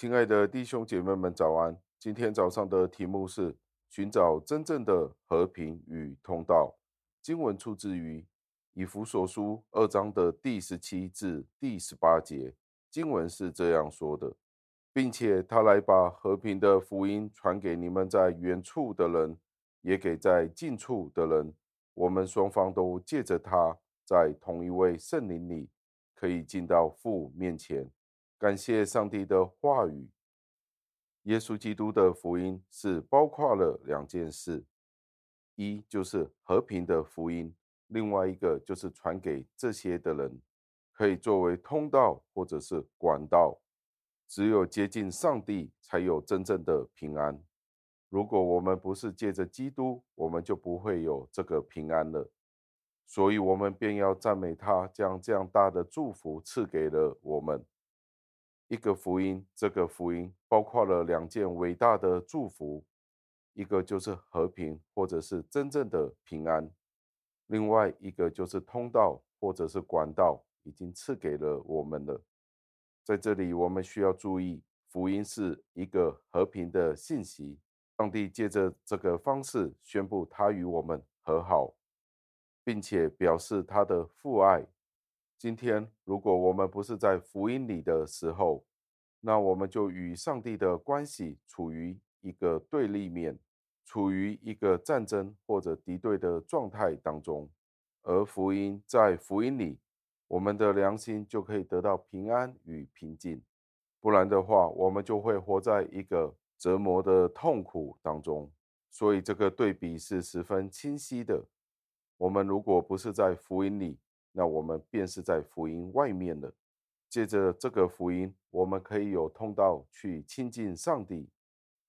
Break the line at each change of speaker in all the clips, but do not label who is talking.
亲爱的弟兄姐妹们，早安！今天早上的题目是寻找真正的和平与通道。经文出自于以弗所书二章的第十七至第十八节。经文是这样说的，并且他来把和平的福音传给你们在远处的人，也给在近处的人。我们双方都借着他，在同一位圣灵里，可以进到父面前。感谢上帝的话语。耶稣基督的福音是包括了两件事：一就是和平的福音，另外一个就是传给这些的人，可以作为通道或者是管道。只有接近上帝，才有真正的平安。如果我们不是借着基督，我们就不会有这个平安了。所以，我们便要赞美他，将这样大的祝福赐给了我们。一个福音，这个福音包括了两件伟大的祝福，一个就是和平，或者是真正的平安；另外一个就是通道，或者是管道，已经赐给了我们了。在这里，我们需要注意，福音是一个和平的信息。上帝借着这个方式宣布他与我们和好，并且表示他的父爱。今天，如果我们不是在福音里的时候，那我们就与上帝的关系处于一个对立面，处于一个战争或者敌对的状态当中。而福音在福音里，我们的良心就可以得到平安与平静。不然的话，我们就会活在一个折磨的痛苦当中。所以，这个对比是十分清晰的。我们如果不是在福音里，那我们便是在福音外面了。借着这个福音，我们可以有通道去亲近上帝。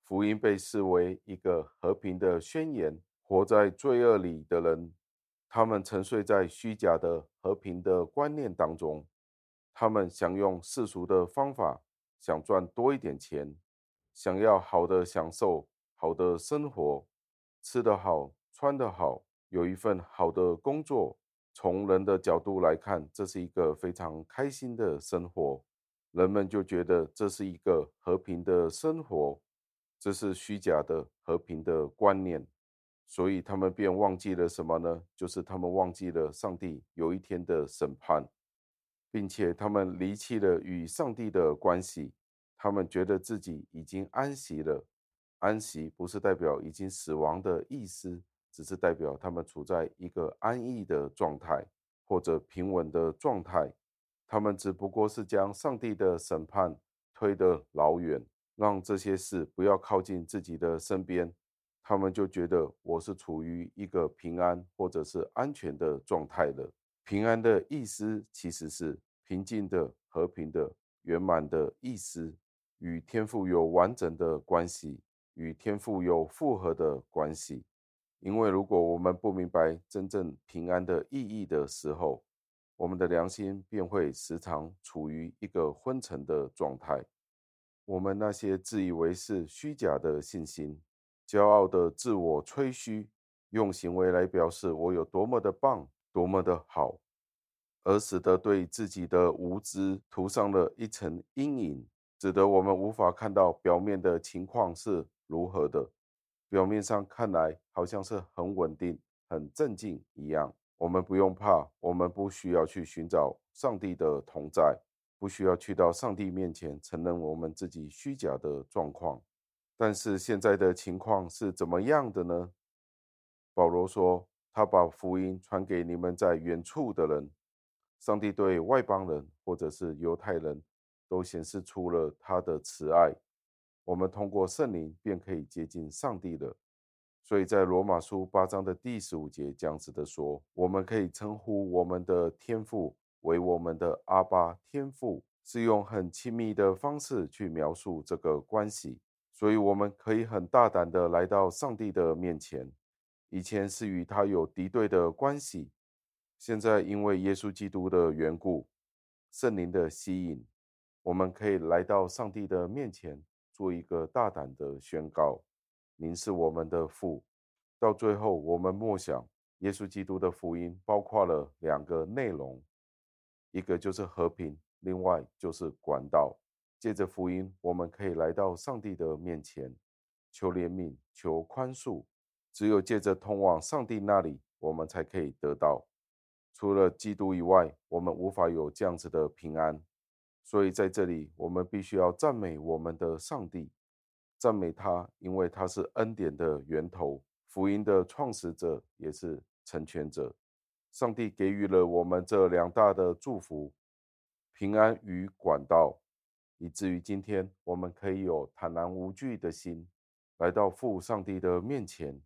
福音被视为一个和平的宣言。活在罪恶里的人，他们沉睡在虚假的和平的观念当中。他们想用世俗的方法，想赚多一点钱，想要好的享受，好的生活，吃得好，穿得好，有一份好的工作。从人的角度来看，这是一个非常开心的生活，人们就觉得这是一个和平的生活，这是虚假的和平的观念，所以他们便忘记了什么呢？就是他们忘记了上帝有一天的审判，并且他们离弃了与上帝的关系，他们觉得自己已经安息了，安息不是代表已经死亡的意思。只是代表他们处在一个安逸的状态，或者平稳的状态。他们只不过是将上帝的审判推得老远，让这些事不要靠近自己的身边。他们就觉得我是处于一个平安或者是安全的状态了。平安的意思其实是平静的、和平的、圆满的意思，与天赋有完整的关系，与天赋有复合的关系。因为如果我们不明白真正平安的意义的时候，我们的良心便会时常处于一个昏沉的状态。我们那些自以为是虚假的信心、骄傲的自我吹嘘，用行为来表示我有多么的棒、多么的好，而使得对自己的无知涂上了一层阴影，使得我们无法看到表面的情况是如何的。表面上看来好像是很稳定、很镇静一样，我们不用怕，我们不需要去寻找上帝的同在，不需要去到上帝面前承认我们自己虚假的状况。但是现在的情况是怎么样的呢？保罗说，他把福音传给你们在远处的人。上帝对外邦人或者是犹太人都显示出了他的慈爱。我们通过圣灵便可以接近上帝了，所以在罗马书八章的第十五节这样子的说，我们可以称呼我们的天父为我们的阿爸天父，是用很亲密的方式去描述这个关系，所以我们可以很大胆的来到上帝的面前。以前是与他有敌对的关系，现在因为耶稣基督的缘故，圣灵的吸引，我们可以来到上帝的面前。做一个大胆的宣告：“您是我们的父。”到最后，我们默想，耶稣基督的福音包括了两个内容，一个就是和平，另外就是管道。借着福音，我们可以来到上帝的面前，求怜悯，求宽恕。只有借着通往上帝那里，我们才可以得到。除了基督以外，我们无法有这样子的平安。所以在这里，我们必须要赞美我们的上帝，赞美他，因为他是恩典的源头，福音的创始者，也是成全者。上帝给予了我们这两大的祝福：平安与管道，以至于今天我们可以有坦然无惧的心，来到父上帝的面前，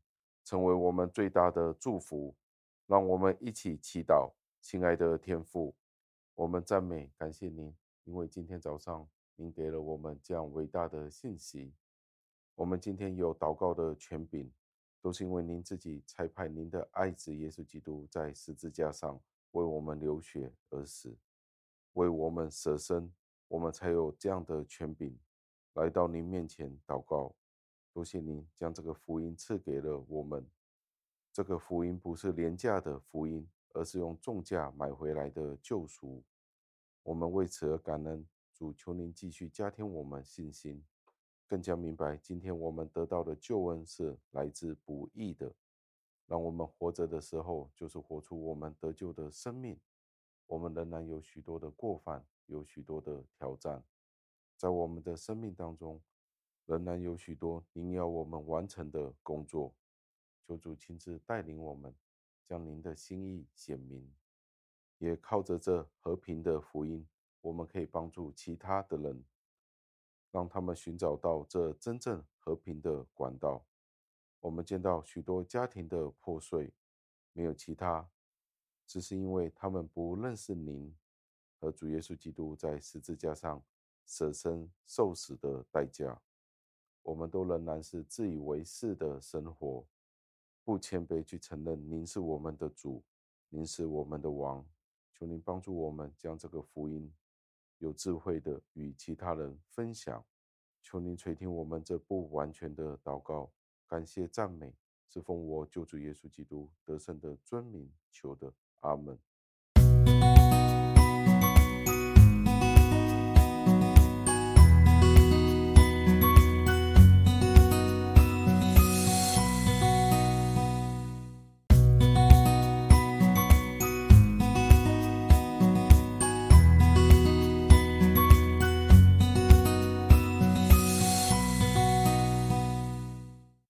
成为我们最大的祝福。让我们一起祈祷，亲爱的天父，我们赞美感谢您。因为今天早上您给了我们这样伟大的信息，我们今天有祷告的权柄，都是因为您自己差派您的爱子耶稣基督在十字架上为我们流血而死，为我们舍身，我们才有这样的权柄来到您面前祷告。多谢您将这个福音赐给了我们，这个福音不是廉价的福音，而是用重价买回来的救赎。我们为此而感恩，主，求您继续加添我们信心，更加明白今天我们得到的救恩是来自不义的。让我们活着的时候，就是活出我们得救的生命。我们仍然有许多的过犯，有许多的挑战，在我们的生命当中，仍然有许多您要我们完成的工作。求主亲自带领我们，将您的心意显明。也靠着这和平的福音，我们可以帮助其他的人，让他们寻找到这真正和平的管道。我们见到许多家庭的破碎，没有其他，只是因为他们不认识您和主耶稣基督在十字架上舍身受死的代价。我们都仍然是自以为是的生活，不谦卑去承认您是我们的主，您是我们的王。求您帮助我们，将这个福音有智慧的与其他人分享。求您垂听我们这不完全的祷告，感谢赞美，是奉我救主耶稣基督得胜的尊名求的，阿门。